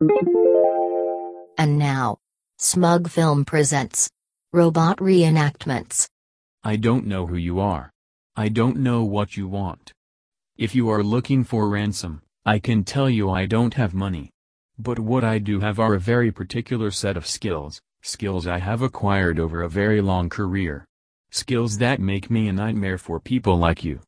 And now, Smug Film presents Robot Reenactments. I don't know who you are. I don't know what you want. If you are looking for ransom, I can tell you I don't have money. But what I do have are a very particular set of skills, skills I have acquired over a very long career. Skills that make me a nightmare for people like you.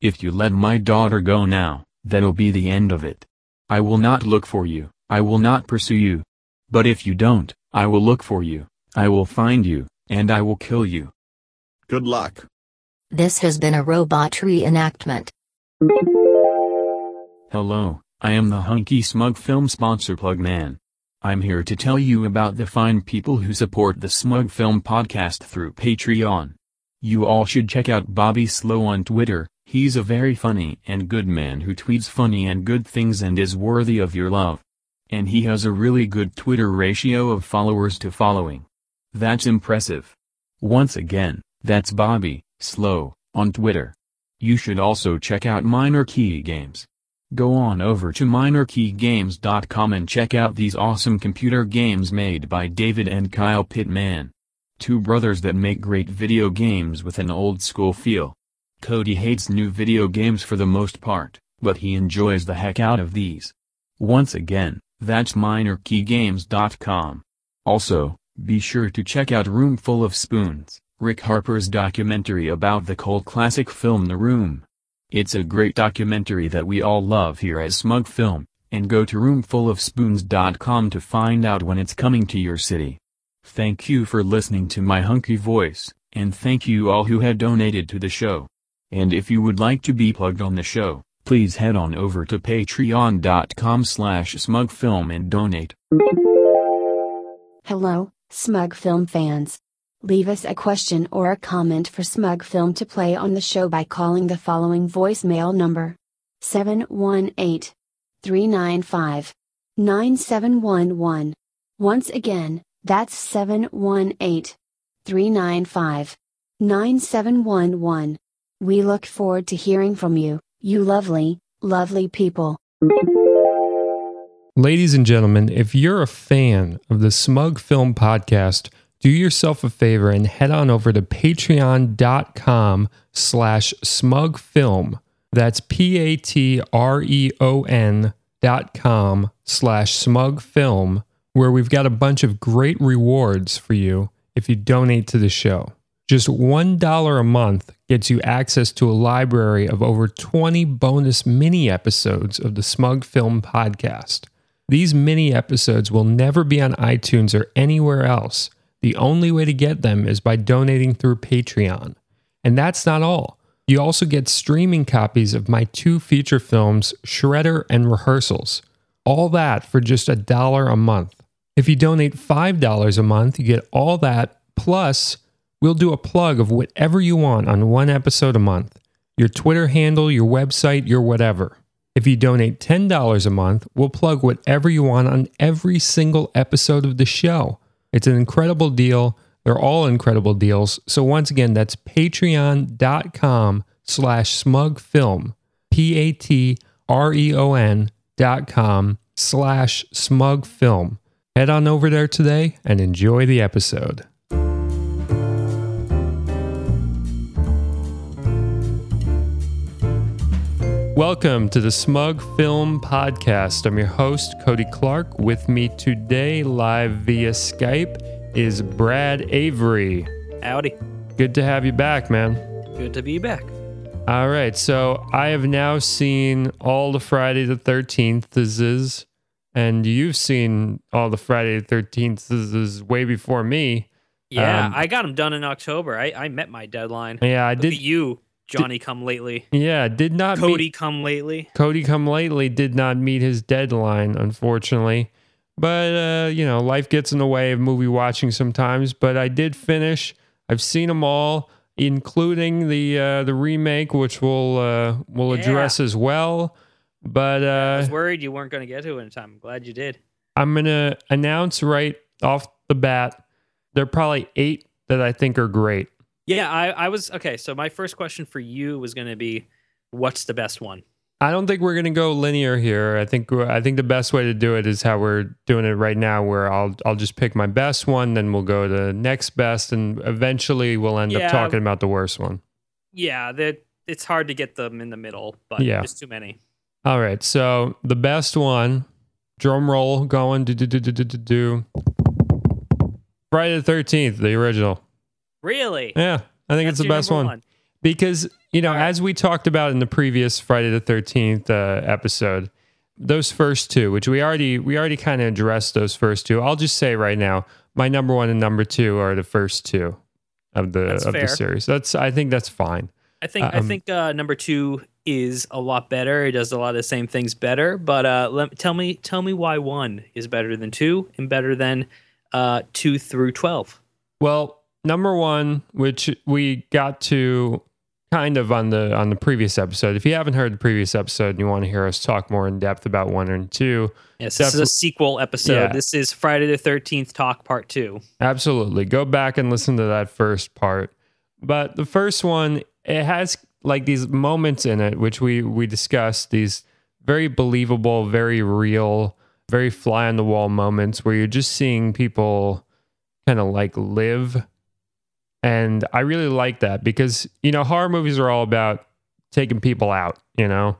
If you let my daughter go now, that'll be the end of it. I will not look for you, I will not pursue you. But if you don't, I will look for you, I will find you, and I will kill you. Good luck. This has been a robot reenactment. Hello, I am the Hunky Smug Film sponsor Plug Man. I'm here to tell you about the fine people who support the Smug Film podcast through Patreon. You all should check out Bobby Slow on Twitter, he's a very funny and good man who tweets funny and good things and is worthy of your love. And he has a really good Twitter ratio of followers to following. That's impressive. Once again, that's Bobby, Slow, on Twitter. You should also check out Minor Key Games. Go on over to minorkeygames.com and check out these awesome computer games made by David and Kyle Pittman. Two brothers that make great video games with an old school feel. Cody hates new video games for the most part, but he enjoys the heck out of these. Once again, that's minorkeygames.com. Also, be sure to check out Room Full of Spoons, Rick Harper's documentary about the cult classic film The Room. It's a great documentary that we all love here at Smug Film, and go to roomfulofspoons.com to find out when it's coming to your city. Thank you for listening to my hunky voice, and thank you all who have donated to the show. And if you would like to be plugged on the show, please head on over to patreon.com slash smugfilm and donate. Hello, Smug Film fans. Leave us a question or a comment for Smug Film to play on the show by calling the following voicemail number 718 395 9711. Once again, that's 718 395 9711. We look forward to hearing from you, you lovely, lovely people. Ladies and gentlemen, if you're a fan of the Smug Film Podcast, do yourself a favor and head on over to patreon.com slash smugfilm. That's P-A-T-R-E-O-N dot com slash smugfilm, where we've got a bunch of great rewards for you if you donate to the show. Just $1 a month gets you access to a library of over 20 bonus mini episodes of the Smug Film Podcast. These mini episodes will never be on iTunes or anywhere else. The only way to get them is by donating through Patreon. And that's not all. You also get streaming copies of my two feature films, Shredder and Rehearsals. All that for just a dollar a month. If you donate $5 a month, you get all that, plus, we'll do a plug of whatever you want on one episode a month your Twitter handle, your website, your whatever. If you donate $10 a month, we'll plug whatever you want on every single episode of the show. It's an incredible deal. They're all incredible deals. So once again, that's patreon.com slash smugfilm. P-A-T-R-E-O-N dot com slash smugfilm. Head on over there today and enjoy the episode. Welcome to the Smug Film Podcast. I'm your host, Cody Clark. With me today, live via Skype, is Brad Avery. Howdy. Good to have you back, man. Good to be back. All right, so I have now seen all the Friday the 13th is, and you've seen all the Friday the 13th is way before me. Yeah, Um, I got them done in October. I, I met my deadline. Yeah, I Look did. you, Johnny come lately. Yeah, did not meet- Cody come lately. Cody come lately did not meet his deadline, unfortunately. But uh, you know, life gets in the way of movie watching sometimes. But I did finish. I've seen them all, including the uh, the remake, which we'll uh, we'll Yeah. address as well. But uh, I uh, was worried you weren't going to get to it in time. I'm glad you did. I'm gonna announce right off the bat. There are probably eight that I think are great. Yeah, I, I was okay. So my first question for you was going to be, what's the best one? I don't think we're gonna go linear here. I think I think the best way to do it is how we're doing it right now, where I'll I'll just pick my best one, then we'll go to next best, and eventually we'll end Yeah. up talking about the worst one. Yeah, that it's hard to get them in the middle, but Yeah. there's too many. All right, so the best one, drum roll going, do do do do do do do. Friday the Thirteenth, the original. Really? Yeah, I think it's the best number one. because you know right. as we talked about in the previous friday the 13th uh, episode those first two which we already we already kind of addressed those first two i'll just say right now my number one and number two are the first two of the That's of the series that's i think that's fine I think I Um, think uh, number two is a lot better. It does a lot of the same things better. But uh, let, tell me tell me why one is better than two and better than uh, two through twelve. well number one which we got to kind of on the on the previous episode if you haven't heard the previous episode and you want to hear us talk more in depth about one and two Yes, this is a sequel episode. Yeah. This is Friday the Thirteenth Talk Part Two. Absolutely. Go back and listen to that first part. But the first one, it has like these moments in it, which we we discussed, these very believable, very real, very fly on the wall moments where you're just seeing people kind of like live. And I really like that because, you know, horror movies are all about taking people out, you know?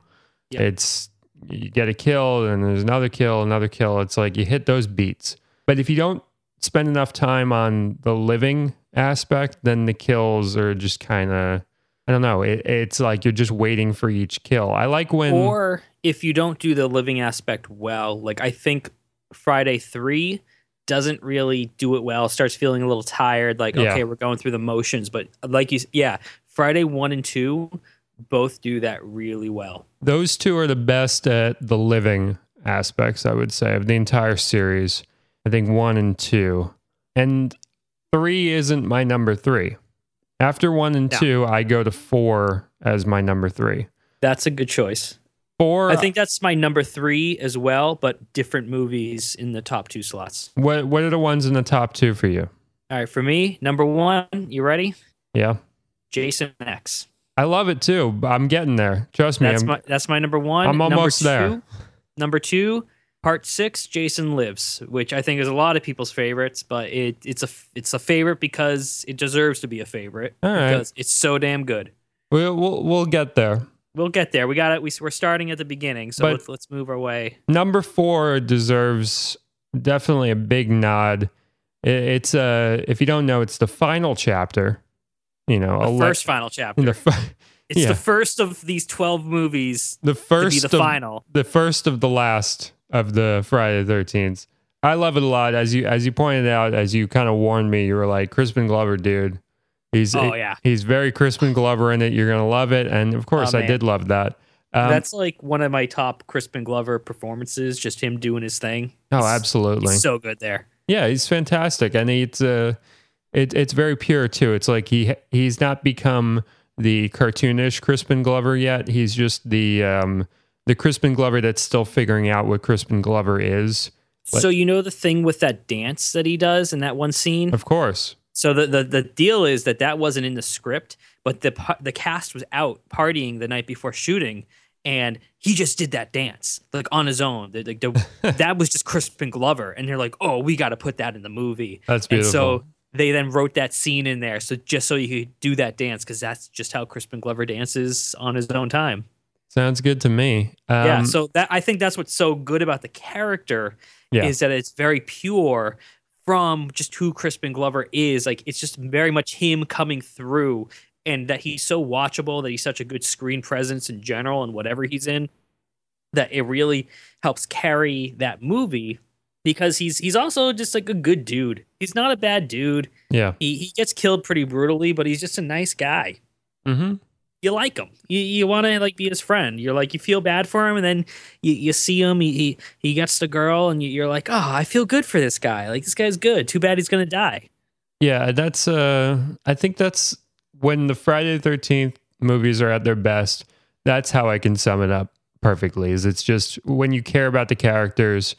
Yeah. It's you get a kill and there's another kill, another kill. It's like you hit those beats. But if you don't spend enough time on the living aspect, then the kills are just kind of I don't know. It, it's like you're just waiting for each kill. I like when or if you don't do the living aspect well, like I think Friday three doesn't really do it well. Starts feeling a little tired. Like Yeah. okay, we're going through the motions, but like you, yeah, Friday one and two both do that really well. those two are the best at the living aspects. I would say of the entire series. I think one and two, and three isn't my number three. After one and No. two, I go to four as my number three. That's a good choice. Four. I uh, think that's my number three as well, but different movies in the top two slots. What What are the ones in the top two for you? All right, for me, number one, you ready? Yeah, Jason X. I love it too. I'm getting there. Trust me. That's I'm, my that's my number one. I'm Number almost there. two- Number two, part six, Jason Lives, which I think is a lot of people's favorites, but it it's a it's a favorite because it deserves to be a favorite All right. because it's so damn good. we'll, we'll we'll get there. We'll get there. We got it. We, we're starting at the beginning, so But- let's let's move our way. Number four deserves definitely a big nod. It, it's uh if you don't know, it's the final chapter. You know, The first final chapter. the f- it's yeah. the first of these twelve movies the to first be the of, final. the first of the last of the Friday the Thirteenth. I love it a lot. As you as you pointed out, as you kind of warned me, you were like Crispin Glover, dude. He's Oh yeah, he's very Crispin Glover in it. You're gonna love it, and of course, Oh, I did love that. Um, that's like one of my top Crispin Glover performances. Just him doing his thing. oh, absolutely. He's so good there. Yeah, he's fantastic, and it's uh, it, it's very pure too. It's like he he's not become the cartoonish Crispin Glover yet. He's just the um, the Crispin Glover that's still figuring out what Crispin Glover is. But- So you know the thing with that dance that he does in that one scene. Of course, So the, the the deal is that that wasn't in the script, but the the cast was out partying the night before shooting, and he just did that dance like on his own. The- Like the, that was just Crispin Glover, and they're like, "Oh, we got to put that in the movie." that's And beautiful. so they then wrote that scene in there, so just so you could do that dance, because that's just how Crispin Glover dances on his own time. Sounds good to me. Um, yeah, so that I think that's what's so good about the character Yeah. is that it's very pure from just who Crispin Glover is. Like it's just very much him coming through and that he's so watchable, that he's such a good screen presence in general and whatever he's in, that it really helps carry that movie because he's he's also just like a good dude. He's not a bad dude. yeah. He he gets killed pretty brutally, but he's just a nice guy Mm-hmm. You like him. You you want to like be his friend. You're like you feel bad for him, and then you, you see him. He, he he gets the girl, and you- you're like, oh, I feel good for this guy. Like this guy's good. Too bad he's gonna die. Yeah, that's uh I think that's when the Friday the 13th movies are at their best. That's how I can sum it up perfectly. Is it's just when you care about the characters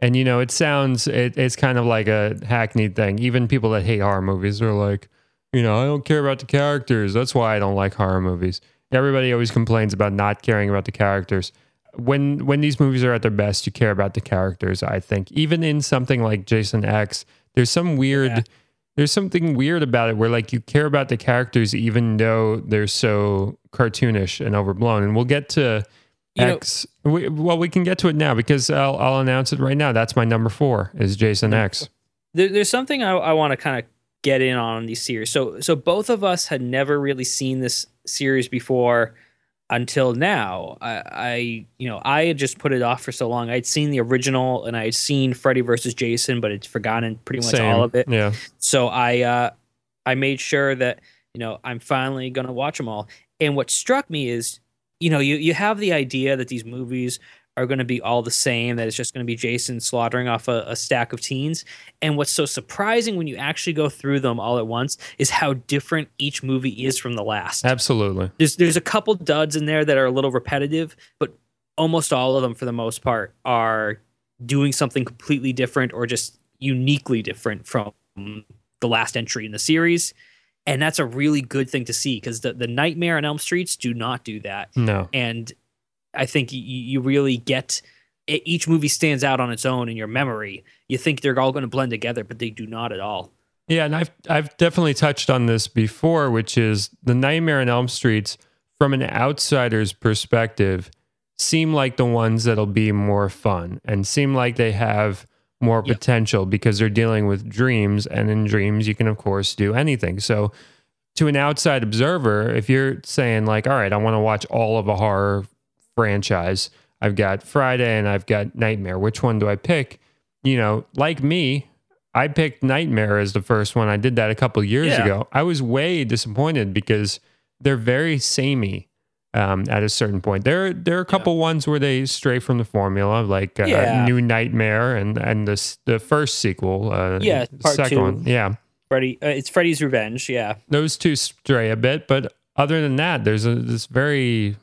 and you know, it sounds it, it's kind of like a hackneyed thing. Even people that hate horror movies are like, you know, I don't care about the characters. That's why I don't like horror movies. Everybody always complains about not caring about the characters. When when these movies are at their best, you care about the characters. I think even in something like Jason X, there's some weird. Yeah. There's something weird about it where like you care about the characters even though they're so cartoonish and overblown. And we'll get to You X. we, well, we can get to it now because I'll, I'll announce it right now. That's my number four is Jason X. there, there's something I, I want to kind of get in on these series. So so both of us had never really seen this series before until now. I, I you know I had just put it off for so long. I'd seen the original and I had seen Freddy versus Jason, but it's forgotten pretty much Same. all of it. Yeah. So I uh, I made sure that you know I'm finally gonna watch them all. And what struck me is, you know, you you have the idea that these movies are going to be all the same. That it's just going to be Jason slaughtering off a, a stack of teens. And what's so surprising when you actually go through them all at once is how different each movie is from the last. Absolutely. There's there's a couple duds in there that are a little repetitive, but almost all of them, for the most part, are doing something completely different or just uniquely different from the last entry in the series. And that's a really good thing to see because the, the Nightmare on Elm Streets do not do that. No. And I think you, you really get each movie stands out on its own in your memory. You think they're all going to blend together, but they do not at all. Yeah, and I've I've definitely touched on this before, which is the Nightmare on Elm Streets from an outsider's perspective seem like the ones that'll be more fun and seem like they have more Yep. potential because they're dealing with dreams and in dreams you can of course do anything. So to an outside observer, if you're saying like, all right, I want to watch all of a horror franchise, I've got Friday and I've got Nightmare. Which one do I pick? You know, like me, I picked Nightmare as the first one. I did that a couple years Yeah. ago. I was way disappointed because they're very samey um, at a certain point. There, there are a couple ones where they stray from the formula, like uh, Yeah. New Nightmare and and the the first sequel. Uh, Yeah, part second two. one. Yeah, Freddy, uh, it's Freddy's Revenge. Yeah. those two stray a bit, but other than that, there's a this very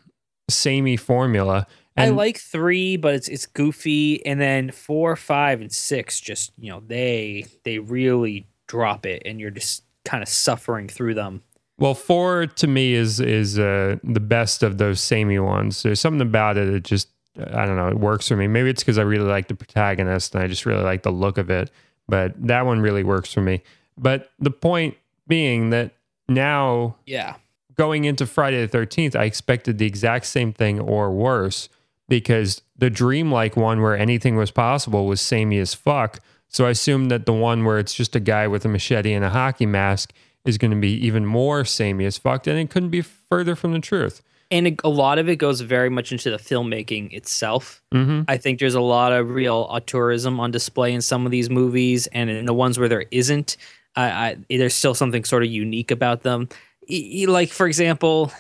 samey formula. I like three, but it's it's goofy, and then four, five, and six just you know they they really drop it, and you're just kind of suffering through them. Well, four to me is is uh, the best of those samey ones. There's something about it that just I don't know, it works for me. Maybe it's because I really like the protagonist and I just really like the look of it. But that one really works for me. But the point being that now Yeah, going into Friday the 13th, I expected the exact same thing or worse because the dreamlike one where anything was possible was samey as fuck. So I assumed that the one where it's just a guy with a machete and a hockey mask is going to be even more samey as fuck. And it couldn't be further from the truth. and a, lot of it goes very much into the filmmaking itself. hmm I think there's a lot of real auteurism on display in some of these movies, and in the ones where there isn't, I, I, there's still something sort of unique about them. Like for example,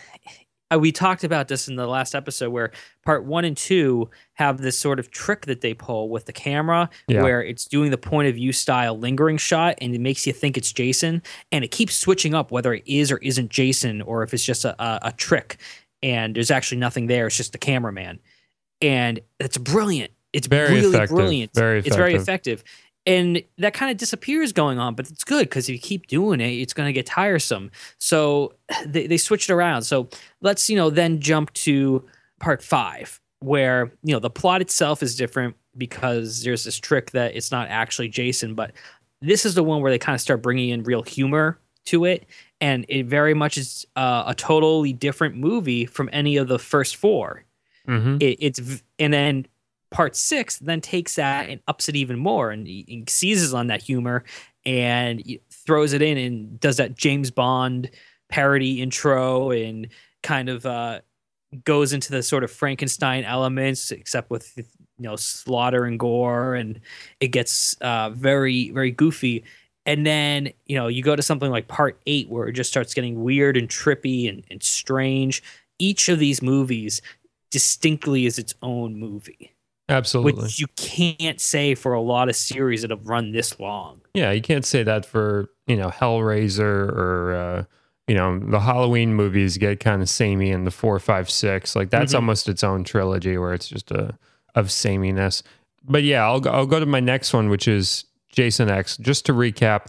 uh, we talked about this in the last episode where part one and two have this sort of trick that they pull with the camera Yeah. where it's doing the point of view style lingering shot and it makes you think it's Jason and it keeps switching up whether it is or isn't Jason or if it's just a, a, a trick and there's actually nothing there it's just the cameraman and it's brilliant it's Very really effective. brilliant Very effective. it's very effective. And that kind of disappears going on but it's good because if you keep doing it it's going to get tiresome. So they, they switched around. So let's you know then jump to part five where you know the plot itself is different because there's this trick that it's not actually jason but this is the one where they kind of start bringing in real humor to it and it very much is uh, a totally different movie from any of the first four. Hmm it, it's and then part six then takes that and ups it even more and, he seizes on that humor and throws it in and does that James Bond parody intro and kind of uh, goes into the sort of Frankenstein elements, except with you know slaughter and gore, and it gets uh, very very goofy. And then you know you go to something like part eight where it just starts getting weird and trippy and, and strange. Each of these movies distinctly is its own movie, Absolutely. which you can't say for a lot of series that have run this long. Yeah, you can't say that for you know Hellraiser or uh, you know the Halloween movies get kind of samey in the four, five, six. Like that's Mhm. almost its own trilogy where it's just a of sameness. But yeah, I'll go, I'll go to my next one, which is Jason X. Just to recap,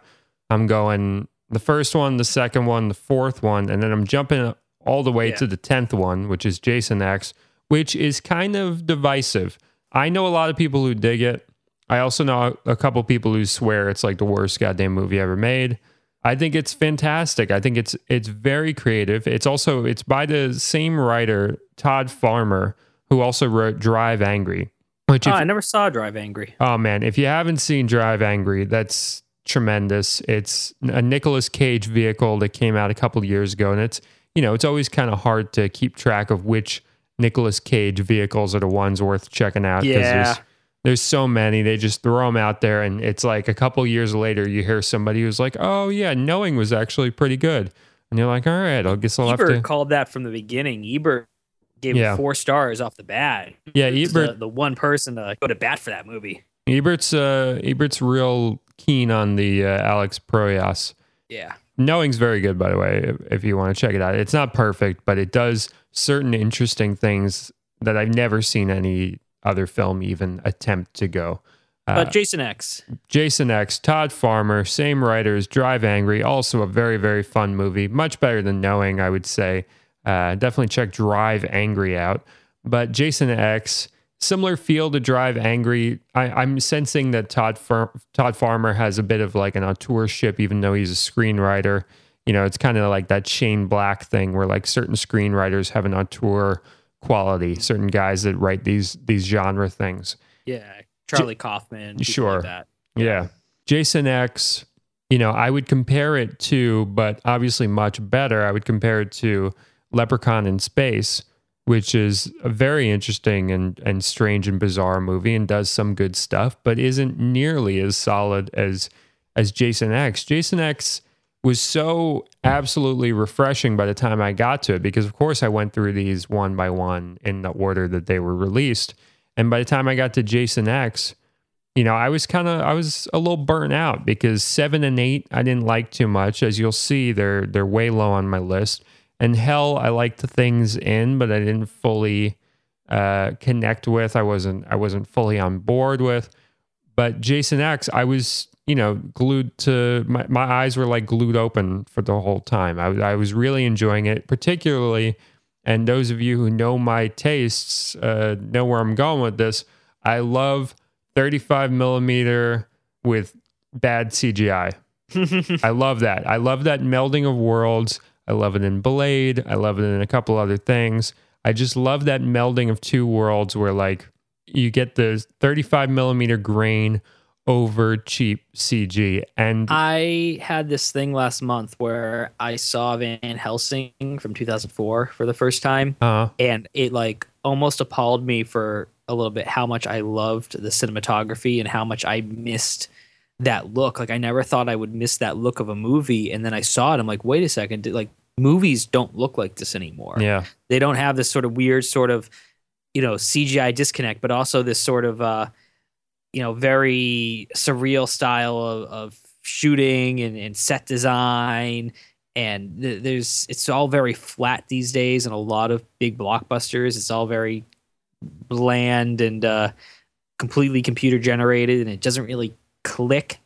I'm going the first one, the second one, the fourth one, and then I'm jumping all the way Yeah. to the 10th one, which is Jason X, which is kind of divisive. I know a lot of people who dig it. I also know a couple people who swear it's like the worst goddamn movie ever made. I think it's fantastic. I think it's it's very creative. It's also it's by the same writer, Todd Farmer, who also wrote Drive Angry. Which Oh, if, ah, I never saw Drive Angry. Oh man, if you haven't seen Drive Angry, that's tremendous. It's a Nicolas Cage vehicle that came out a couple years ago, and it's you know it's always kind of hard to keep track of which Nicolas Cage vehicles are the ones worth checking out. Yeah. there's, there's so many. They just throw them out there, and it's like a couple years later, you hear somebody who's like, "Oh yeah, Knowing was actually pretty good," and you're like, "All right, I guess I'll have Ebert to." called that from the beginning. Ebert gave Yeah. it four stars off the bat. Yeah, Ebert. the, the one person to go to bat for that movie. Ebert's uh, Ebert's real keen on the uh, Alex Proyas. Yeah. Knowing's very good, by the way, if, if you want to check it out. It's not perfect, but it does certain interesting things that I've never seen any other film even attempt to go. Uh, But Jason X. Jason X, Todd Farmer, same writers, Drive Angry, also a very, very fun movie. Much better than Knowing, I would say. Uh, definitely check Drive Angry out. But Jason X, similar feel to Drive Angry. I, I'm sensing that Todd Todd Farmer has a bit of like an auteurship, even though he's a screenwriter. You know, it's kind of like that Shane Black thing where like certain screenwriters have an auteur quality, certain guys that write these these genre things. Yeah. Charlie Kaufman. Sure. Like that. Yeah. Jason X, you know, I would compare it to, but obviously much better. I would compare it to Leprechaun in Space, which is a very interesting and, and strange and bizarre movie and does some good stuff, but isn't nearly as solid as as Jason X. Jason X was so absolutely refreshing by the time I got to it because of course I went through these one by one in the order that they were released. And by the time I got to Jason X, you know, I was kind of I was a little burnt out because seven and eight I didn't like too much. As you'll see, they're they're way low on my list. And hell, I liked the things in, but I didn't fully uh, connect with. I wasn't I wasn't fully on board with. But Jason X, I was you know glued to my my eyes were like glued open for the whole time. I was- I was really enjoying it, particularly. And those of you who know my tastes uh, know where I'm going with this. I love 35 millimeter with bad CGI. I love that. I love that melding of worlds. I love it in Blade. I love it in a couple other things. I just love that melding of two worlds where like you get the 35 millimeter grain over cheap CG. And I had this thing last month where I saw Van Helsing from 2004 for the first time, uh, and it like almost appalled me for a little bit how much I loved the cinematography and how much I missed that look. Like I never thought I would miss that look of a movie, and then I saw it. I'm like, wait a second, did- like movies don't look like this anymore. yeah. They don't have this sort of weird sort of you know CGI disconnect, but also this sort of uh, you know very surreal style of, of shooting and, and set design. And th- there's it's all very flat these days, and a lot of big blockbusters. It's all very bland and uh, completely computer generated, and it doesn't really click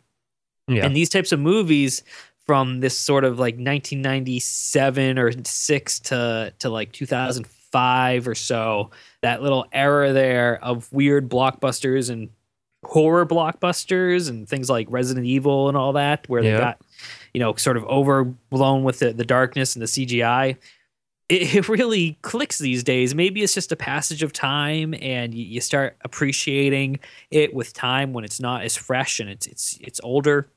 Yeah. and these types of movies from this sort of like 1997 or 6 to to like 2005 or so that little era there of weird blockbusters and horror blockbusters and things like Resident Evil and all that where Yeah. they got you know sort of overblown with the, the darkness and the CGI it, it really clicks these days. Maybe it's just a passage of time and you, you start appreciating it with time when it's not as fresh and it's it's it's older.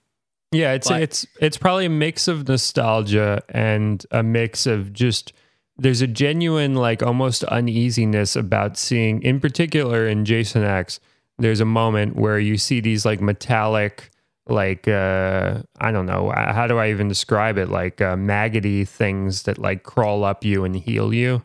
Yeah, it's But- it's it's probably a mix of nostalgia and a mix of just there's a genuine like almost uneasiness about seeing in particular in Jason X there's a moment where you see these like metallic like uh I don't know how do I even describe it like uh, maggoty things that like crawl up you and heal you.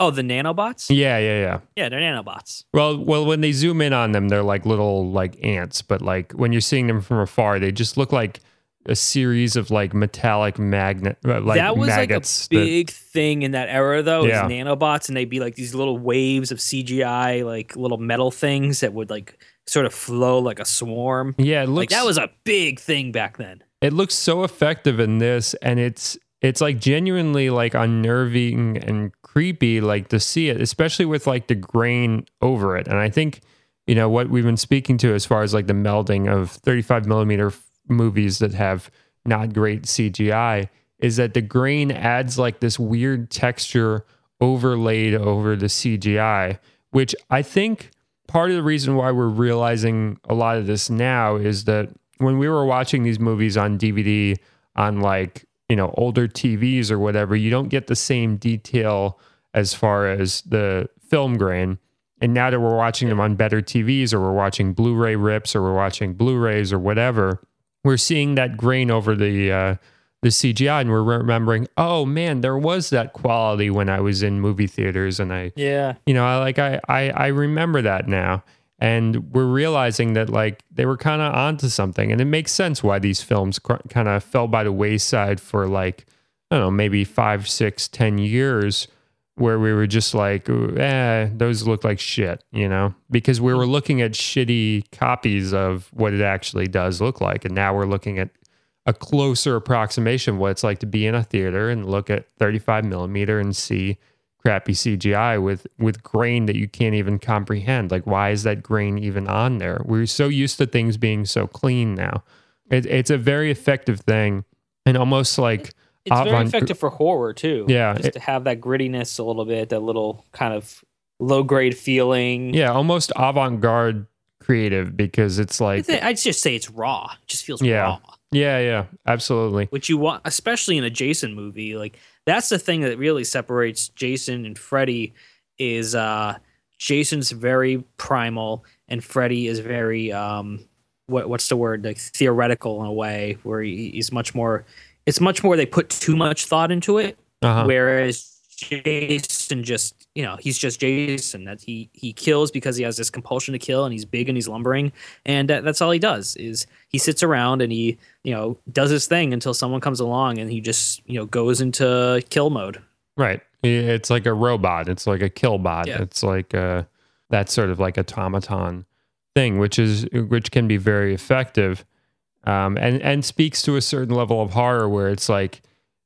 Oh, the nanobots? Yeah, yeah, yeah. Yeah, they're nanobots. Well, well, when they zoom in on them, they're like little like ants. But like when you're seeing them from afar, they just look like a series of like metallic magnet, uh, like that was maggots. like a that- big thing in that era, though. Yeah. Is nanobots, and they'd be like these little waves of CGI, like little metal things that would like sort of flow like a swarm. yeah, it looks like that was a big thing back then. it looks so effective in this, and it's it's like genuinely like unnerving and creepy like to see it especially with like the grain over it and i think you know what we've been speaking to as far as like the melding of 35 millimeter f- movies that have not great cgi is that the grain adds like this weird texture overlaid over the cgi which i think part of the reason why we're realizing a lot of this now is that when we were watching these movies on dvd on like you know older TVs or whatever, you don't get the same detail as far as the film grain. And now that we're watching them on better TVs or we're watching Blu-ray rips or we're watching Blu-rays or whatever, we're seeing that grain over the uh, the CGI and we're remembering, oh man, there was that quality when I was in movie theaters and I Yeah. you know, I like I I, I remember that now. And we're realizing that like they were kind of onto something, and it makes sense why these films cr- kind of fell by the wayside for like I don't know, maybe five, six, ten years, where we were just like, eh, those look like shit, you know, because we were looking at shitty copies of what it actually does look like, and now we're looking at a closer approximation of what it's like to be in a theater and look at 35 millimeter and see crappy CGI with with grain that you can't even comprehend. Like, why is that grain even on there? We're so used to things being so clean now. It, it's a very effective thing, and almost like It's very effective for horror too. Yeah, Just it- to have that grittiness a little bit, that little kind of low grade feeling. yeah, almost avant garde creative because it's like I'd I'd just say it's raw. It just feels Yeah. raw. Yeah, yeah, absolutely. Which you want, especially in a Jason movie. Like that's the thing that really separates Jason and Freddy is uh Jason's very primal and Freddy is very um what what's the word like theoretical in a way where he, he's much more it's much more they put too much thought into it Uh-huh. whereas Jason just you know he's just Jason that he he kills because he has this compulsion to kill and he's big and he's lumbering and that, that's all he does is he sits around and he you know does his thing until someone comes along and he just you know goes into kill mode Right. It's like a robot. It's like a kill bot. Yeah. It's like a that sort of like automaton thing, which is which can be very effective, um, and and speaks to a certain level of horror where it's like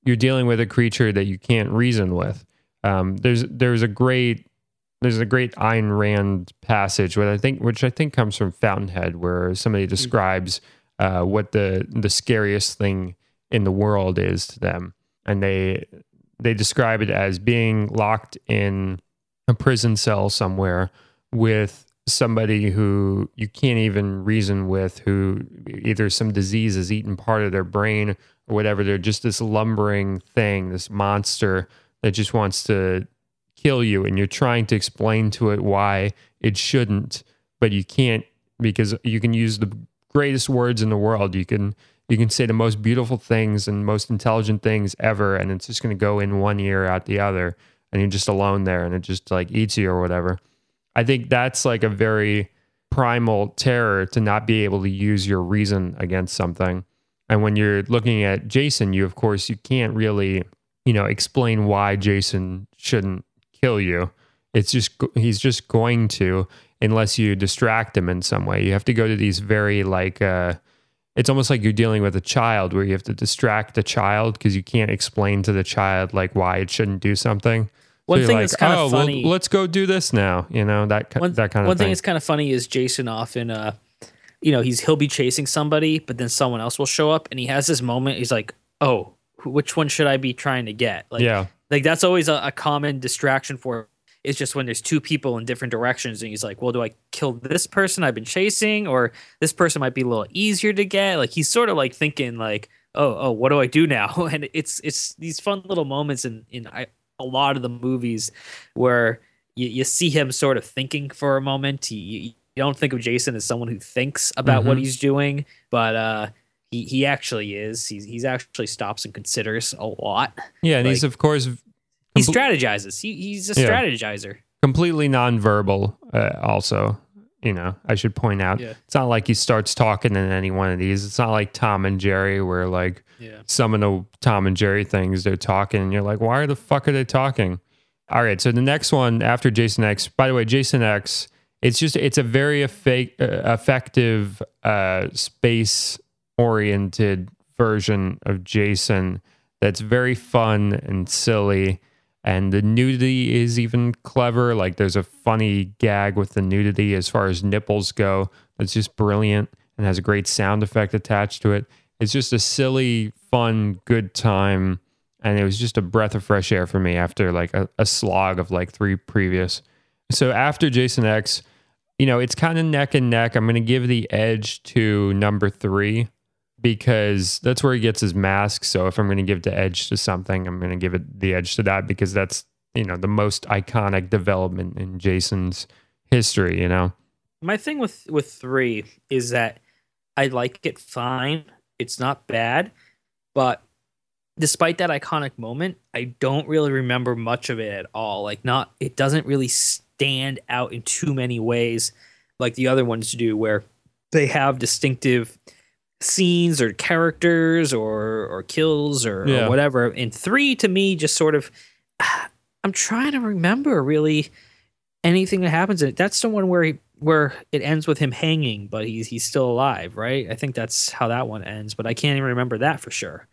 you're dealing with a creature that you can't reason with. Um, there's there's a great there's a great Ayn Rand passage, which I think which I think comes from Fountainhead, where somebody describes uh, what the the scariest thing in the world is to them, and they they describe it as being locked in a prison cell somewhere with somebody who you can't even reason with who either some disease has eaten part of their brain or whatever they're just this lumbering thing this monster that just wants to kill you and you're trying to explain to it why it shouldn't but you can't because you can use the greatest words in the world. You can you can say the most beautiful things and most intelligent things ever and it's just going to go in one ear out the other and you're just alone there and it just like eats you or whatever. I think that's like a very primal terror to not be able to use your reason against something and when you're looking at jason you of course you can't really you know explain why jason shouldn't kill you it's just he's just going to unless you distract him in some way you have to go to these very like uh it's almost like you're dealing with a child where you have to distract the child because you can't explain to the child like why it shouldn't do something. One you're thing like, that's kind oh, of well, funny. let's go do this now. You know that that kind of one thing. thing that's kind of funny is Jason often, uh, you know, he's he'll be chasing somebody, but then someone else will show up, and he has this moment. He's like, "Oh, which one should I be trying to get?" Like, yeah, like that's always a, a common distraction for. It's just when there's two people in different directions, and he's like, "Well, do I kill this person I've been chasing, or this person might be a little easier to get?" Like he's sort of like thinking, like, "Oh, oh, what do I do now?" And it's it's these fun little moments in in I, a lot of the movies where you, you see him sort of thinking for a moment. You, you, don't think of Jason as someone who thinks about what Mhm. he's doing, but uh, he he actually is. He's he's actually stops and considers a lot. yeah, and he's of course He strategizes. He, he's a Yeah. strategizer. completely nonverbal. Uh, also, you know, I should point out, Yeah. it's not like he starts talking in any one of these. It's not like Tom and Jerry, where like Yeah. some of the Tom and Jerry things they're talking, and you're like, why the fuck are they talking? All right, so the next one after Jason X. By the way, Jason X. It's just it's a very effa- uh, effective uh, space oriented version of Jason that's very fun and silly. And the nudity is even clever. Like there's a funny gag with the nudity as far as nipples go. That's just brilliant and has a great sound effect attached to it. It's just a silly, fun, good time. And it was just a breath of fresh air for me after like a, a slog of like three previous. So after Jason X, you know, it's kind of neck and neck. I'm going to give the edge to number three because that's where he gets his mask. So if I'm going to give the edge to something, I'm going to give it the edge to that because that's, you know, the most iconic development in Jason's history, you know? My thing with with three is that I like it fine. It's not bad, but despite that iconic moment, I don't really remember much of it at all. Like not it doesn't really stand out in too many ways like the other ones do where they have distinctive scenes or characters or or kills or, Yeah. or whatever. And three to me just sort of I'm trying to remember really anything that happens in it. That's the one where he, where it ends with him hanging, but he's he's still alive, right? I think that's how that one ends, but I can't even remember that for sure.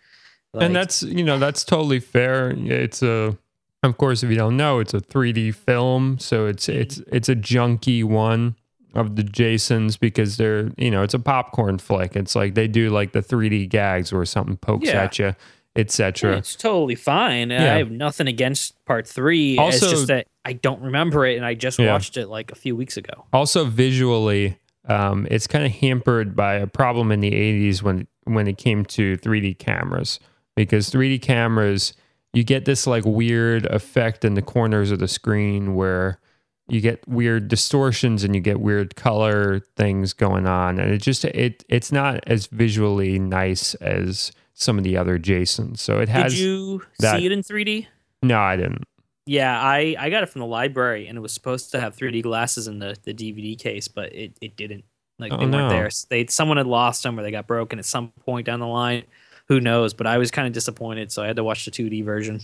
Like, and that's you know that's totally fair it's a of course if you don't know it's a 3d film so it's it's it's a junky one of the jasons because they're you know it's a popcorn flick it's like they do like the 3d gags where something pokes Yeah. at you Yeah, etc it's totally fine. Yeah. I have nothing against part three. Also- it's just that I don't remember it, and I just Yeah. watched it like a few weeks ago. also visually um, it's kind of hampered by a problem in the 80s when when it came to 3d cameras because 3d cameras you get this like weird effect in the corners of the screen where you get weird distortions and you get weird color things going on and it just it it's not as visually nice as some of the other jasons so it has Did you that- see it in 3D? no i didn't Yeah, I, I got it from the library, and it was supposed to have 3D glasses in the, the DVD case, but it, it didn't. Like Oh, they weren't no. there. They someone had lost them, or they got broken at some point down the line. Who knows? But I was kind of disappointed, so I had to watch the 2D version.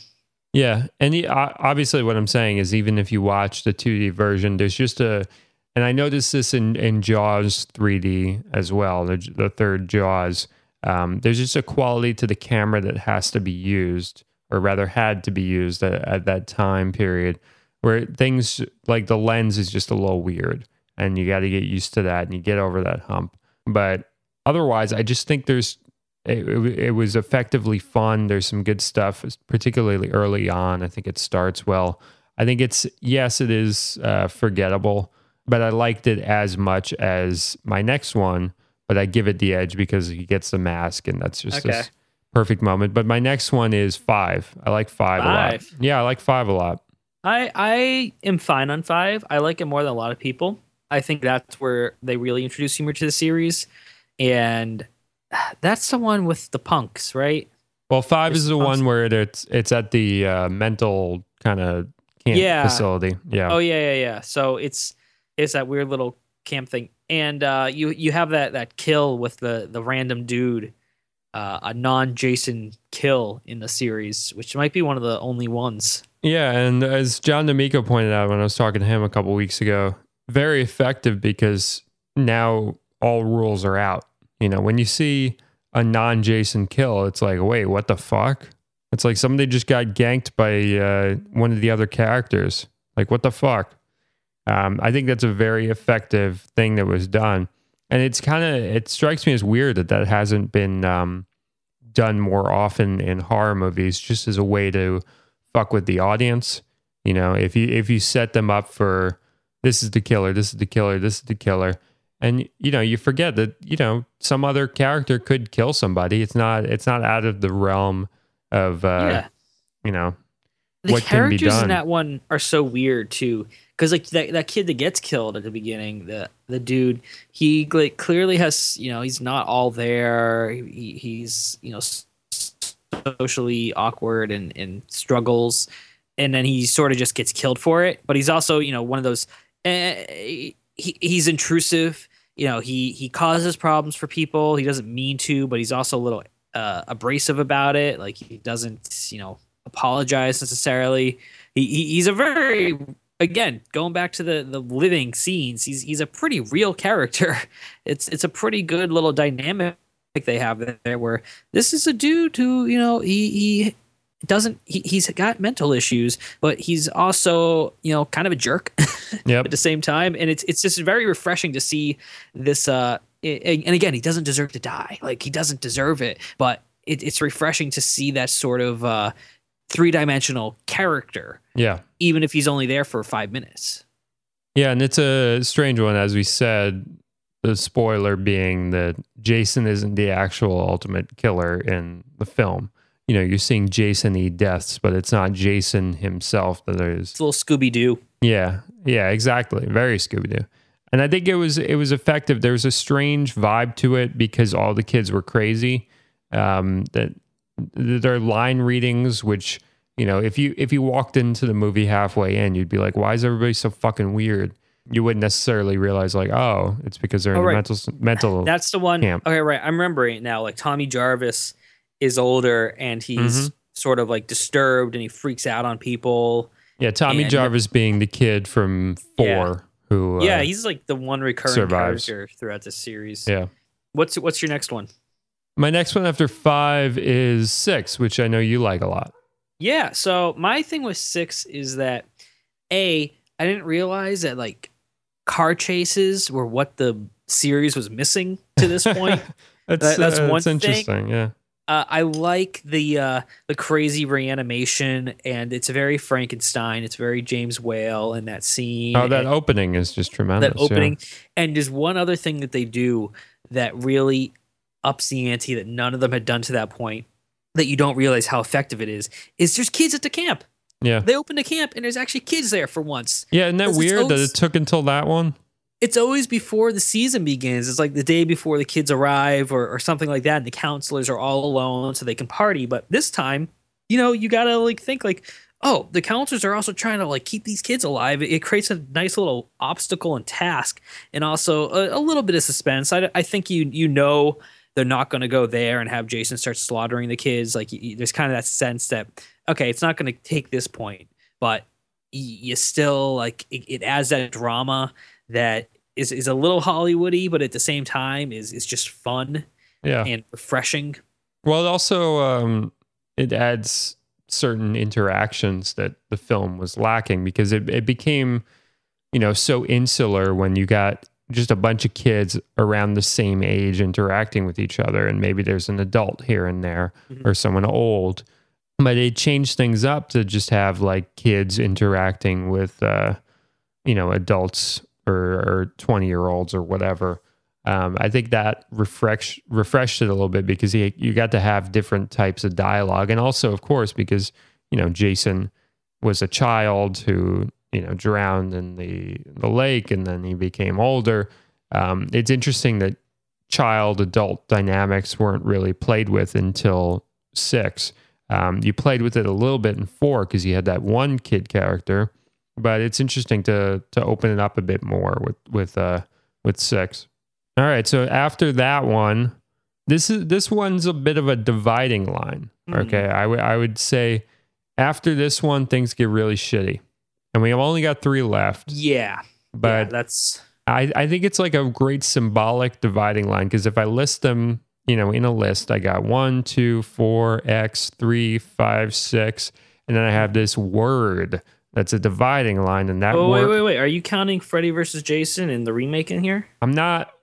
Yeah, and the, o- obviously, what I'm saying is, even if you watch the 2D version, there's just a, and I noticed this in in Jaws 3D as well, the, the third Jaws. Um, there's just a quality to the camera that has to be used, or rather, had to be used at, at that time period, where things like the lens is just a little weird, and you got to get used to that, and you get over that hump. But otherwise, I just think there's it, it, it was effectively fun. There's some good stuff, particularly early on. I think it starts well. I think it's yes, it is uh, forgettable, but I liked it as much as my next one. But I give it the edge because he gets the mask, and that's just Okay. this perfect moment. But my next one is five. I like five, a lot. Yeah, I like five a lot. I I am fine on five. I like it more than a lot of people. I think that's where they really introduce humor to the series, and that's the one with the punks, right? Well, five is the Response- one where it, it's it's at the uh, mental kind of camp Yeah. facility. Yeah. Oh yeah, yeah, yeah. So it's it's that weird little camp thing, and uh, you you have that that kill with the the random dude, uh, a non Jason kill in the series, which might be one of the only ones. Yeah, and as John D'Amico pointed out when I was talking to him a couple weeks ago, very effective because now all rules are out. You know, when you see a non Jason kill, it's like, wait, what the fuck? It's like somebody just got ganked by uh, one of the other characters. Like, what the fuck? Um, I think that's a very effective thing that was done. And it's kind of, it strikes me as weird that that hasn't been um, done more often in horror movies, just as a way to fuck with the audience. You know, if you if you set them up for this is the killer, this is the killer, this is the killer, and you know you forget that you know some other character could kill somebody. It's not it's not out of the realm of uh, yeah, you know the what can be characters done. in that one are so weird too. Because like that, that kid that gets killed at the beginning, the the dude, he like clearly has you know he's not all there. He, he's you know socially awkward and and struggles, and then he sort of just gets killed for it. But he's also you know one of those. Uh, he he's intrusive. You know he he causes problems for people. He doesn't mean to, but he's also a little uh, abrasive about it. Like he doesn't you know apologize necessarily. He, he he's a very again going back to the the living scenes. He's he's a pretty real character. It's it's a pretty good little dynamic they have there, where this is a dude who you know he he doesn't he, he's got mental issues, but he's also you know kind of a jerk Yep. at the same time, and it's it's just very refreshing to see this. uh And again, he doesn't deserve to die. Like he doesn't deserve it, but it, it's refreshing to see that sort of uh three dimensional character, Yeah. even if he's only there for five minutes. Yeah, and it's a strange one, as we said. The spoiler being that Jason isn't the actual ultimate killer in the film. You know, you're seeing Jason eat deaths, but it's not Jason himself that is. It's a little Scooby Doo. Yeah, yeah, exactly. Very Scooby Doo. And I think it was it was effective. There was a strange vibe to it because all the kids were crazy. Um, that their line readings, which you know, if you if you walked into the movie halfway in, you'd be like, "Why is everybody so fucking weird?" You wouldn't necessarily realize, like, "Oh, it's because they're in Oh, the right. mental mental." That's the one. Camp. Okay, right. I'm remembering it now. Like Tommy Jarvis is older and he's Mhm. sort of like disturbed and he freaks out on people. yeah, Tommy and- Jarvis being the kid from Yeah. Four, who uh, yeah, he's like the one recurring survives. character throughout the series. yeah. What's what's your next one? My next one after five is six, which I know you like a lot. Yeah. So my thing with six is that a I didn't realize that like car chases were what the series was missing to this point. that's That- that's uh, one that's thing. interesting. Yeah, uh, I like the uh, the crazy reanimation, and it's very Frankenstein. It's very James Whale in that scene. oh, that and opening is just tremendous. that opening. And there's one other thing that they do that really ups the ante that none of them had done to that point. That you don't realize how effective it is. Is there's kids at the camp. Yeah, They open the camp and there's actually kids there for once. yeah. Isn't that weird that it took until that one? It's always before the season begins. It's like the day before the kids arrive or, or something like that. And the counselors are all alone so they can party. But this time, you know, you got to like think like, oh, the counselors are also trying to like keep these kids alive. It, it creates a nice little obstacle and task and also a, a little bit of suspense. I, I think you, you know, they're not going to go there and have Jason start slaughtering the kids. Like y- y- there's kind of that sense that, okay, it's not going to take this point, but you still like it, it adds that drama that is, is a little Hollywoody, but at the same time is is just fun Yeah. and refreshing. Well, it also um, it adds certain interactions that the film was lacking because it, it became, you know, so insular when you got just a bunch of kids around the same age interacting with each other, and maybe there's an adult here and there Mhm. or someone old. But it changed things up to just have like kids interacting with, uh, you know, adults or, or 20 year olds or whatever. Um, I think that refresh refreshed it a little bit because he, you got to have different types of dialogue, and also, of course, because you know Jason was a child who you know drowned in the the lake, and then he became older. Um, it's interesting that child adult dynamics weren't really played with until six. Um, you played with it a little bit in four because you had that one kid character, but it's interesting to to open it up a bit more with with uh, with six. All right, so after that one, this is this one's a bit of a dividing line. Mhm. Okay, I would I would say after this one things get really shitty, and we have only got three left. Yeah, yeah, But that's I I think it's like a great symbolic dividing line because if I list them, you know, in a list, I got one, two, four, X, three, five, six, and then I have this word that's a dividing line, and that oh wait wait wait. Are you counting Freddy versus Jason in the remake in here? I'm not.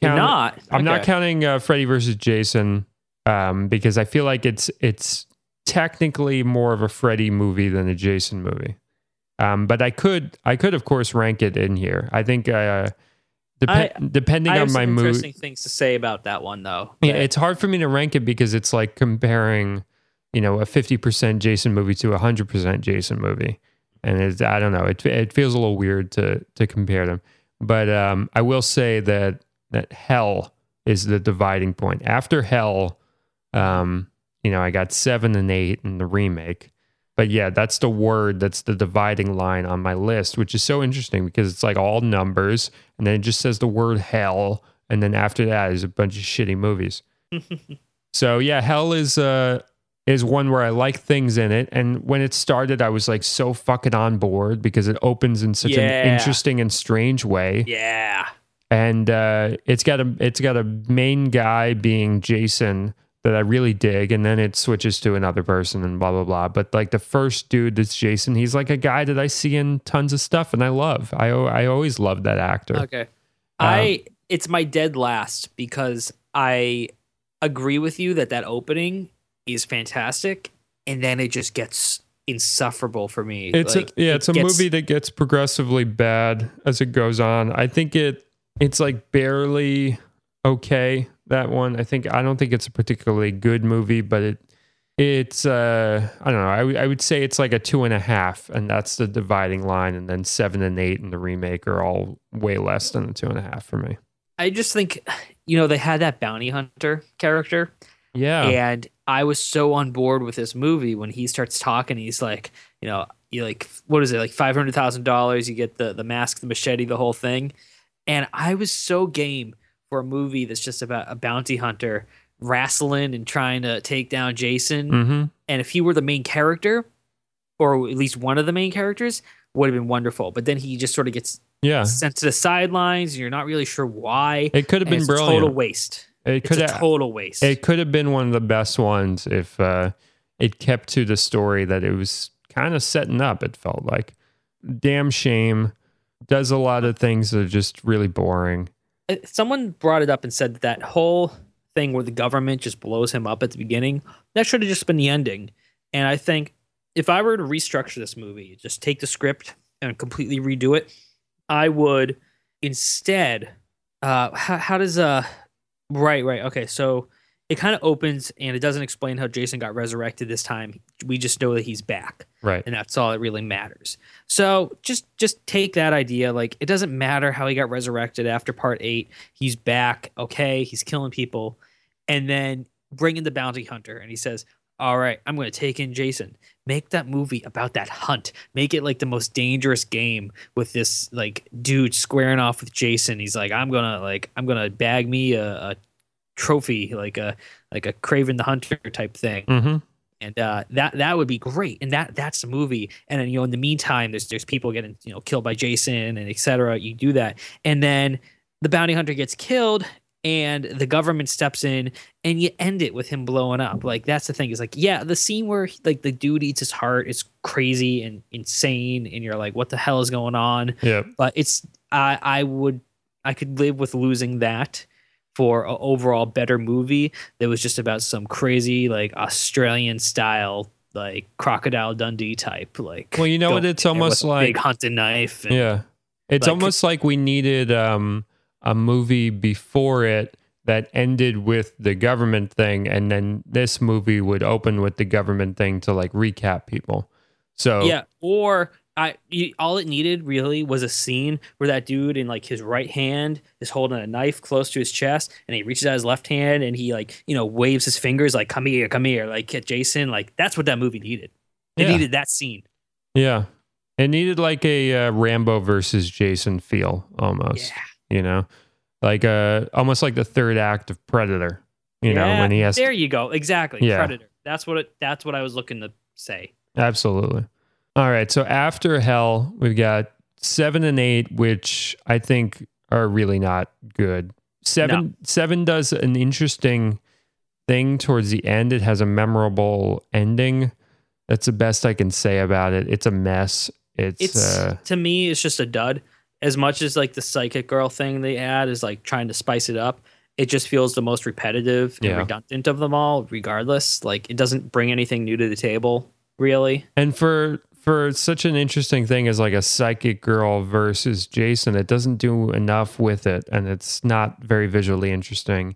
You're not. I'm not counting uh, Freddy versus Jason um, because I feel like it's it's technically more of a Freddy movie than a Jason movie. Um, but I could I could of course rank it in here. I think uh, dep- I- depending I have on my some mood, interesting things to say about that one though. yeah, it's hard for me to rank it because it's like comparing, you know, a 50% Jason movie to a 100% Jason movie. And it's, I don't know, it, it feels a little weird to, to compare them. But um, I will say that, that Hell is the dividing point. After Hell, um, you know, I got seven and eight in the remake. But yeah, that's the word that's the dividing line on my list, which is so interesting because it's like all numbers and then it just says the word hell. And then after that is a bunch of shitty movies. so yeah, hell is uh is one where I like things in it. And when it started, I was like so fucking on board because it opens in such Yeah. an interesting and strange way. yeah. and uh, it's got a it's got a main guy being Jason that I really dig, and then it switches to another person and blah blah blah. But like the first dude that's Jason, he's like a guy that I see in tons of stuff and I love. I I always loved that actor. Okay. I it's my dead last because I agree with you that that opening is fantastic and then it just gets insufferable for me. It's Like, a, yeah, it it's a gets- movie that gets progressively bad as it goes on. I think it it's like barely okay. That one, I think I don't think it's a particularly good movie, but it it's uh I don't know. I would- I would say it's like a two and a half, and that's the dividing line. And then seven and eight in the remake are all way less than a two and a half for me. I just think you know they had that bounty hunter character Yeah, and I was so on board with this movie when he starts talking. He's like, you know, you like what is it like five hundred thousand dollars? You get the the mask, the machete, the whole thing. And I was so game for a movie that's just about a bounty hunter wrestling and trying to take down Jason. hmm And if he were the main character, or at least one of the main characters, would have been wonderful. But then he just sort of gets yeah. sent to the sidelines, and you're not really sure why. It could have been it's a brilliant. total waste. It It's could a have total waste. It could have been one of the best ones if uh, it kept to the story that it was kind of setting up. It felt like damn shame. Does a lot of things that are just really boring. uh, someone brought it up and said that, that whole thing where the government just blows him up at the beginning that should have just been the ending and i think if i were to restructure this movie just take the script and completely redo it i would instead uh how, how does uh right right okay so it kind of opens and it doesn't explain how jason got resurrected this time we just know that he's back Right. and that's all that really matters. So just just take that idea. Like it doesn't matter how he got resurrected after part eight. He's back. Okay, he's killing people, and then bring in the bounty hunter, and he says, "All right, I'm going to take in Jason. Make that movie about that hunt. Make it like the most dangerous game with this like dude squaring off with Jason. He's like, I'm gonna like I'm gonna bag me a, a trophy like a like a Kraven the Hunter type thing." hmm and uh, that that would be great. And that that's the movie. And then you know, in the meantime, there's there's people getting you know killed by Jason and etc. You do that, and then the bounty hunter gets killed, and the government steps in, and you end it with him blowing up. Like that's the thing is like yeah, the scene where like the dude eats his heart is crazy and insane, and you're like, what the hell is going on? yeah But it's I I would I could live with losing that for an overall better movie that was just about some crazy like Australian style like crocodile Dundee type like Well, you know what? It's almost a big like- hunting knife and, Yeah. It's Like- almost like we needed um, a movie before it that ended with the government thing, and then this movie would open with the government thing to like recap people. So yeah or I all it needed really was a scene where that dude in like his right hand is holding a knife close to his chest and he reaches out his left hand and he like you know waves his fingers like come here come here like at Jason like that's what that movie needed it Yeah. needed that scene Yeah. It needed like a uh, Rambo versus Jason feel almost, yeah you know, like uh, almost like the third act of Predator, you know, when he has there you go exactly Yeah. predator that's what it that's what i was looking to say Absolutely. All right. So after Hell, we've got seven and eight, which I think are really not good. Seven seven does an interesting thing towards the end. It has a memorable ending. That's the best I can say about it. It's a mess. It's, it's uh, to me it's just a dud as much as like the psychic girl thing they add is like trying to spice it up it just feels the most repetitive and Yeah. redundant of them all regardless like it doesn't bring anything new to the table really And for for such an interesting thing as like a psychic girl versus Jason, it doesn't do enough with it, and it's not very visually interesting.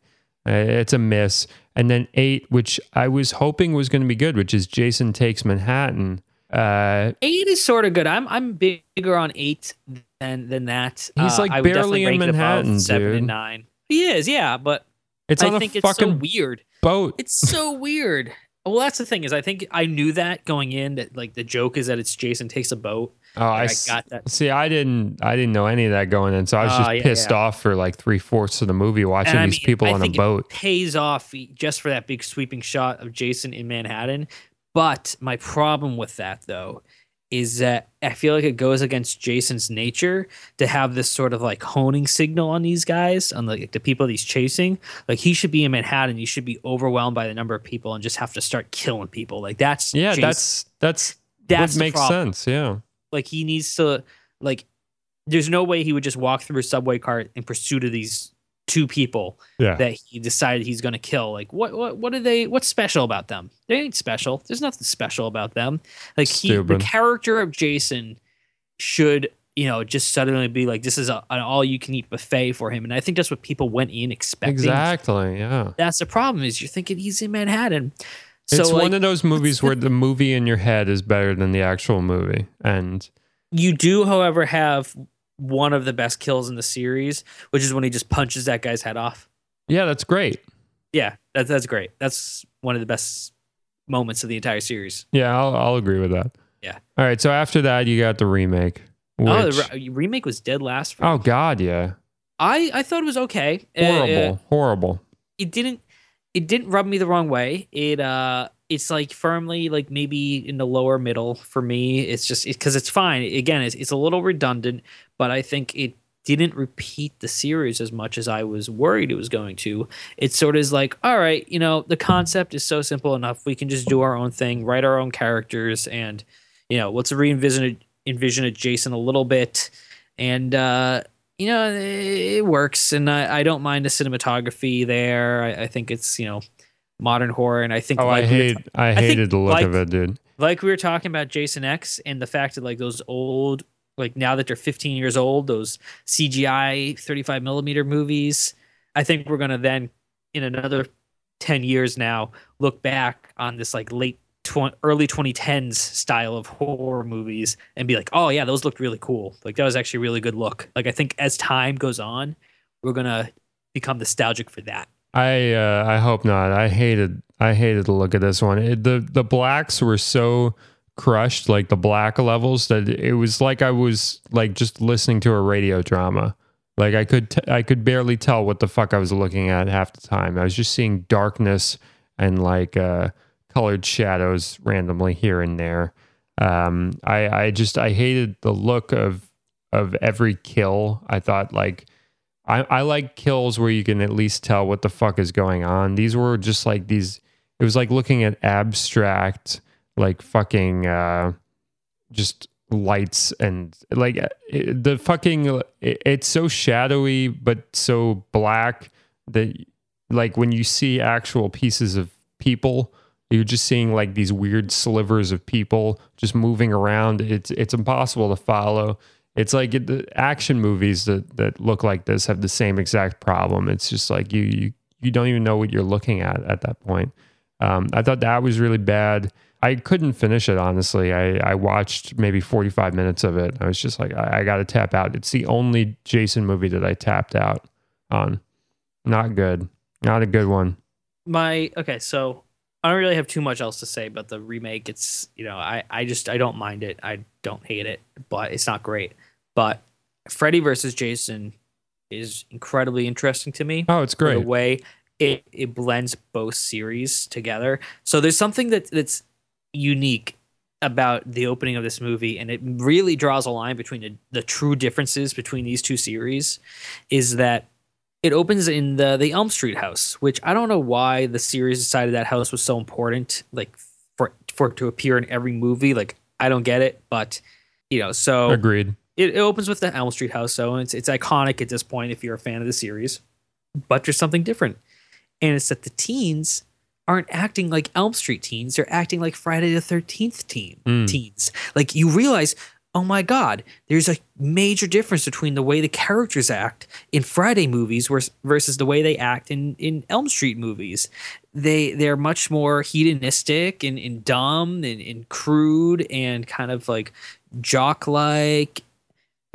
Uh, it's a miss. And then eight, which I was hoping was going to be good, which is Jason takes Manhattan. Uh, eight is sort of good i'm i'm bigger on eight than than that He's, Uh, like, I would barely in Manhattan, seven dude. and nine he is yeah but it's i on think a it's so fucking weird boat. It's so weird. Well, that's the thing is, I think I knew that going in that like the joke is that it's Jason takes a boat. Oh, I got that. see. I didn't. I didn't know any of that going in, so I was Oh, just yeah, pissed yeah. off for like three fourths of the movie watching And I these mean, people I on a boat. pays off just for that big sweeping shot of Jason in Manhattan. But my problem with that though is that I feel like it goes against Jason's nature to have this sort of like honing signal on these guys, on the, the people he's chasing. Like he should be in Manhattan, he should be overwhelmed by the number of people and just have to start killing people. Like that's Yeah, Jason- that's that's that's the makes sense. Yeah. Like he needs to like. There's no way he would just walk through a subway cart in pursuit of these two people Yeah. that he decided he's going to kill. Like what what what are they? What's special about them? They ain't special. There's nothing special about them. Like he, the character of Jason should you know just suddenly be like this is a, an all you can eat buffet for him, and I think that's what people went in expecting. Exactly. Yeah. That's the problem is you're thinking he's in Manhattan. So it's like, one of those movies where the movie in your head is better than the actual movie. And you do, however, have one of the best kills in the series, which is when he just punches that guy's head off. yeah, that's great. Yeah, that's that's great. That's one of the best moments of the entire series. Yeah, I'll, I'll agree with that. Yeah. All right. So after that, you got the remake. Which, Oh, the re- remake was dead last. For oh. God, yeah. I I thought it was okay. Uh, Horrible. uh, horrible. it didn't it didn't rub me the wrong way. It uh it's like firmly like maybe in the lower middle for me. It's just because it's fine. Again, it's it's a little redundant, but I think it didn't repeat the series as much as I was worried it was going to. It sort of is like, all right, you know, the concept is so simple enough. We can just do our own thing, write our own characters, and you know, let's re-envision envision a Jason a little bit, and uh, you know, it works, and I, I don't mind the cinematography there. I, I think it's you know modern horror, and I think Oh, I like we were hate. ta- I think, hated the look like- of it, dude. like we were talking about Jason X and the fact that like those old like now that they're 15 years old, those CGI 35 millimeter movies. I think we're gonna then in another 10 years now look back on this like late tw- early 2010s style of horror movies and be like, oh yeah, those looked really cool. Like that was actually a really good look. Like I think as time goes on, we're gonna become nostalgic for that. I uh, I hope not. I hated I hated the look of this one. It, the the blacks were so crushed, like the black levels, that it was like I was like just listening to a radio drama. Like I could t- I could barely tell what the fuck I was looking at half the time. I was just seeing darkness and like uh, colored shadows randomly here and there. Um, I I just I hated the look of of every kill. I thought like I, I like kills where you can at least tell what the fuck is going on. These were just like these. It was like looking at abstract, like fucking, uh, just lights and like it, the fucking. It, it's so shadowy but so black that like when you see actual pieces of people, you're just seeing like these weird slivers of people just moving around. It's it's impossible to follow. It's like it, the action movies that, that look like this have the same exact problem. It's just like you you you don't even know what you're looking at at that point. Um, I thought that was really bad. I couldn't finish it honestly. I, I watched maybe 45 minutes of it. I was just like, I, I got to tap out. It's the only Jason movie that I tapped out on. Not good. Not a good one. my okay so i don't really have too much else to say about the remake it's you know i i just i don't mind it i don't hate it but it's not great but freddy versus jason is incredibly interesting to me Oh, it's great. the way it, it blends both series together so there's something that that's unique about the opening of this movie and it really draws a line between the, the true differences between these two series is that it opens in the the Elm Street house, which I don't know why the series decided that house was so important, like for for it to appear in every movie. Like I don't get it, but you know, so Agreed. It, it opens with the Elm Street house, so it's it's iconic at this point if you're a fan of the series. But there's something different, and it's that the teens aren't acting like Elm Street teens; they're acting like Friday the Thirteenth teen Mm. teens. Like you realize, oh my god, there's a major difference between the way the characters act in Friday movies versus the way they act in in Elm Street movies. They they're much more hedonistic and, and dumb and, and crude and kind of like jock like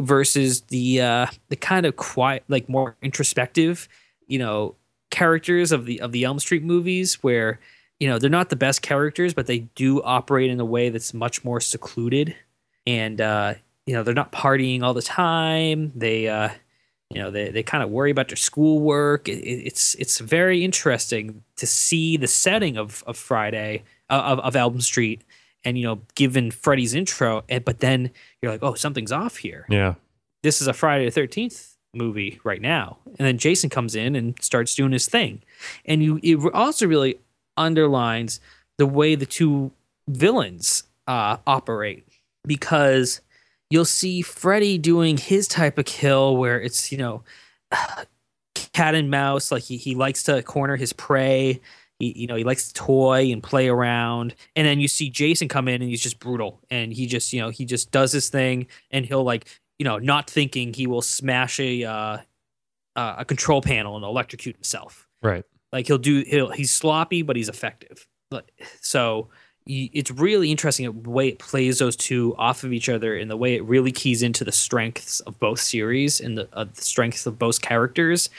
versus the uh the kind of quiet like more introspective you know characters of the of the Elm Street movies where you know they're not the best characters but they do operate in a way that's much more secluded. And uh you know they're not partying all the time. They uh you know they, they kind of worry about their schoolwork. It, it- it's it's very interesting to see the setting of of friday uh, of, of elm street and you know given Freddy's intro, and, but then you're like, oh, something's off here. Yeah. This is a Friday the Thirteenth movie right now, and then Jason comes in and starts doing his thing, and you it also really underlines the way the two villains uh, operate because you'll see Freddy doing his type of kill where it's you know cat and mouse like he, he likes to corner his prey he, you know he likes to toy and play around. And then you see jason come in and he's just brutal. And he just you know he just does his thing and he'll like you know not thinking he will smash a uh, uh, a control panel and electrocute himself. Right. like he'll do he'll he's sloppy but he's effective. So it's really interesting the way it plays those two off of each other and the way it really keys into the strengths of both series and the, uh, the strengths of both characters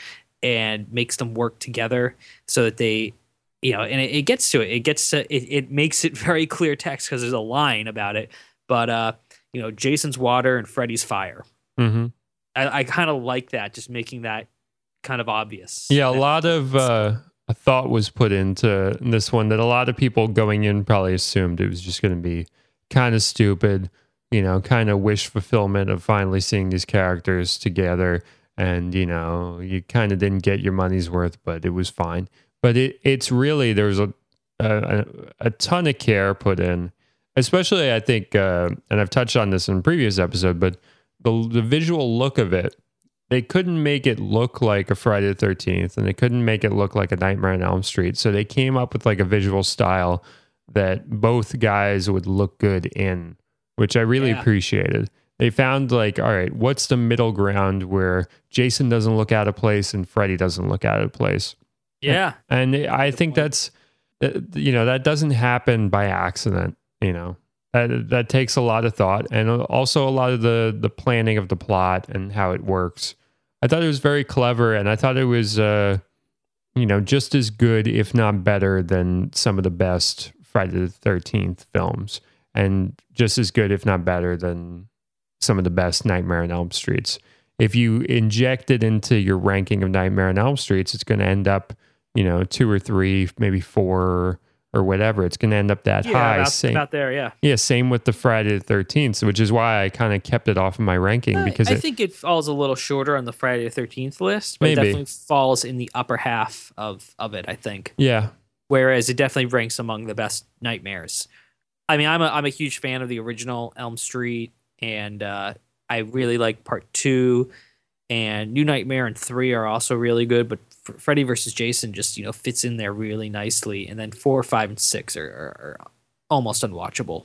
and makes them work together so that they you know and it, it gets to it it gets to it, it makes it very clear text because there's a line about it but uh you know jason's water and freddy's fire Mm-hmm. i, I kind of like that just making that kind of obvious Yeah, a lot of uh, a thought was put into this one that a lot of people going in probably assumed it was just going to be kind of stupid, you know, kind of wish fulfillment of finally seeing these characters together. And, you know, you kind of didn't get your money's worth, but it was fine. But it, it's really, there's a, a, a ton of care put in, especially, I think, uh, and I've touched on this in a previous episode, but the, the visual look of it they couldn't make it look like a Friday the 13th and they couldn't make it look like a Nightmare on Elm Street. So they came up with like a visual style that both guys would look good in, which I really Yeah. appreciated. They found like, all right, what's the middle ground where Jason doesn't look out of place and Freddy doesn't look out of place? Yeah And I think point. that's, you know, that doesn't happen by accident. You know, that that takes a lot of thought and also a lot of the the planning of the plot and how it works. I thought it was very clever, and I thought it was, uh, you know, just as good, if not better, than some of the best Friday the Thirteenth films, and just as good, if not better, than some of the best Nightmare on Elm Streets. If you inject it into your ranking of Nightmare on Elm Streets, it's going to end up, you know, two or three, maybe four or whatever. It's going to end up that yeah high. about, Same, about there yeah yeah, same with the Friday the Thirteenth, which is why I kind of kept it off of my ranking I- because I it, think it falls a little shorter on the Friday the Thirteenth list, but it definitely falls in the upper half of of it. I think, yeah, whereas it definitely ranks among the best nightmares. I mean, I'm a I'm a huge fan of the original Elm Street, and uh, I really like Part Two, and New Nightmare and Three are also really good. But Freddy versus Jason just you know fits in there really nicely, and then Four, Five, and Six are, are, are almost unwatchable.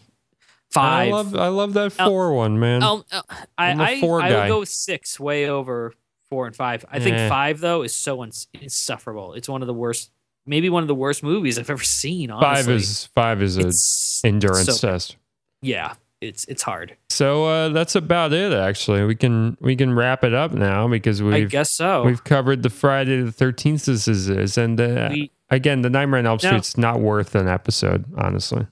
Five, I love I love that four one man. Um, uh, I I, four I guy. would go with six, way over four and five. I think Eh. five though is so uns- insufferable. It's one of the worst, maybe one of the worst movies I've ever seen. Honestly, five is five is an endurance so- test. yeah, it's it's hard. So uh, that's about it. Actually, we can we can wrap it up now because we've guess so. we've covered the Friday the Thirteenth. This is is and uh, We- again the Nightmare on Elm Street's not worth an episode. Honestly,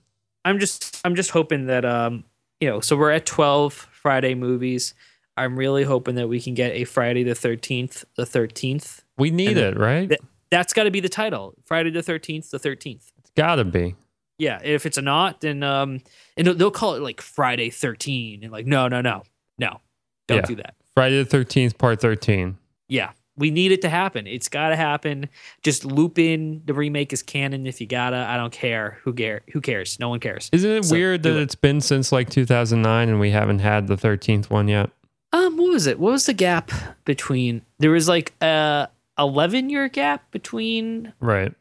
I'm just I'm just hoping that um you know so we're at twelve Friday movies. I'm really hoping that we can get a Friday the Thirteenth, the Thirteenth. we need And it, right? th- That's got to be the title. Friday the Thirteenth, the Thirteenth. it's gotta be. Yeah, if it's a not, then um, and they'll- call it like Friday thirteen, and like no, no, no, no, don't Yeah. do that. Friday the Thirteenth, Part Thirteen. Yeah, we need it to happen. It's got to happen. Just loop in the remake is canon if you gotta. I don't care. Who care? Who cares? No one cares. Isn't it So, weird that it. it's been since like 2009 and we haven't had the 13th one yet? Um, what was it? What was the gap between? There was like a eleven year gap between Right.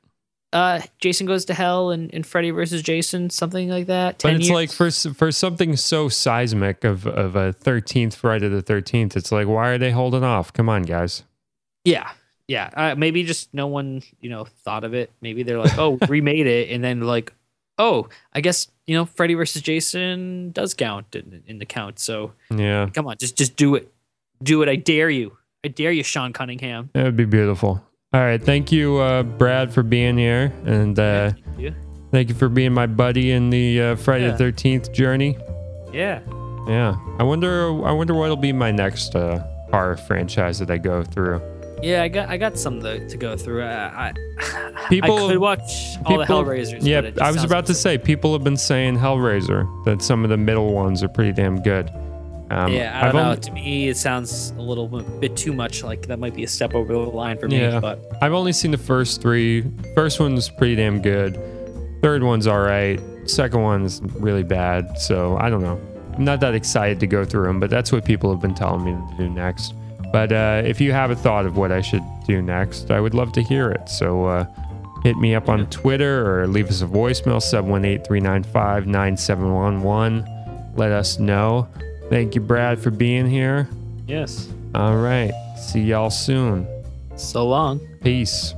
Uh Jason Goes to Hell and, and Freddy versus Jason, something like that. But it's years? like for for something so seismic of of a 13th Friday the 13th, it's like why are they holding off? Come on, guys. Yeah. Yeah. Uh, maybe just no one, you know, thought of it. Maybe they're like, oh, remade it. And then like, oh, I guess, you know, Freddy versus Jason does count in, in the count. So Yeah, come on, just, just do it. Do it. I dare you. I dare you, Sean Cunningham. that would be beautiful. All right, thank you, uh, Brad, for being here, and uh, Yeah. thank you for being my buddy in the uh, Friday Yeah. the 13th journey. Yeah. Yeah, I wonder, I wonder what'll be my next uh, horror franchise that I go through. Yeah, I got I got some to, to go through. I, I, People- I could watch all the Hellraisers. Yeah, but it just I was about to say people have been saying Hellraiser that some of the middle ones are pretty damn good. Um, yeah, I I've don't know. only- to me, it sounds a little bit too much like that might be a step over the line for me. Yeah. But I've only seen the first three. First one's pretty damn good. Third one's all right. Second one's really bad. So I don't know. I'm not that excited to go through them, but that's what people have been telling me to do next. But uh, if you have a thought of what I should do next, I would love to hear it. So uh, hit me up on Twitter or leave us a voicemail 718 395 9711. Let us know. Thank you, Brad, for being here. yes, All right. See y'all soon. so long. Peace.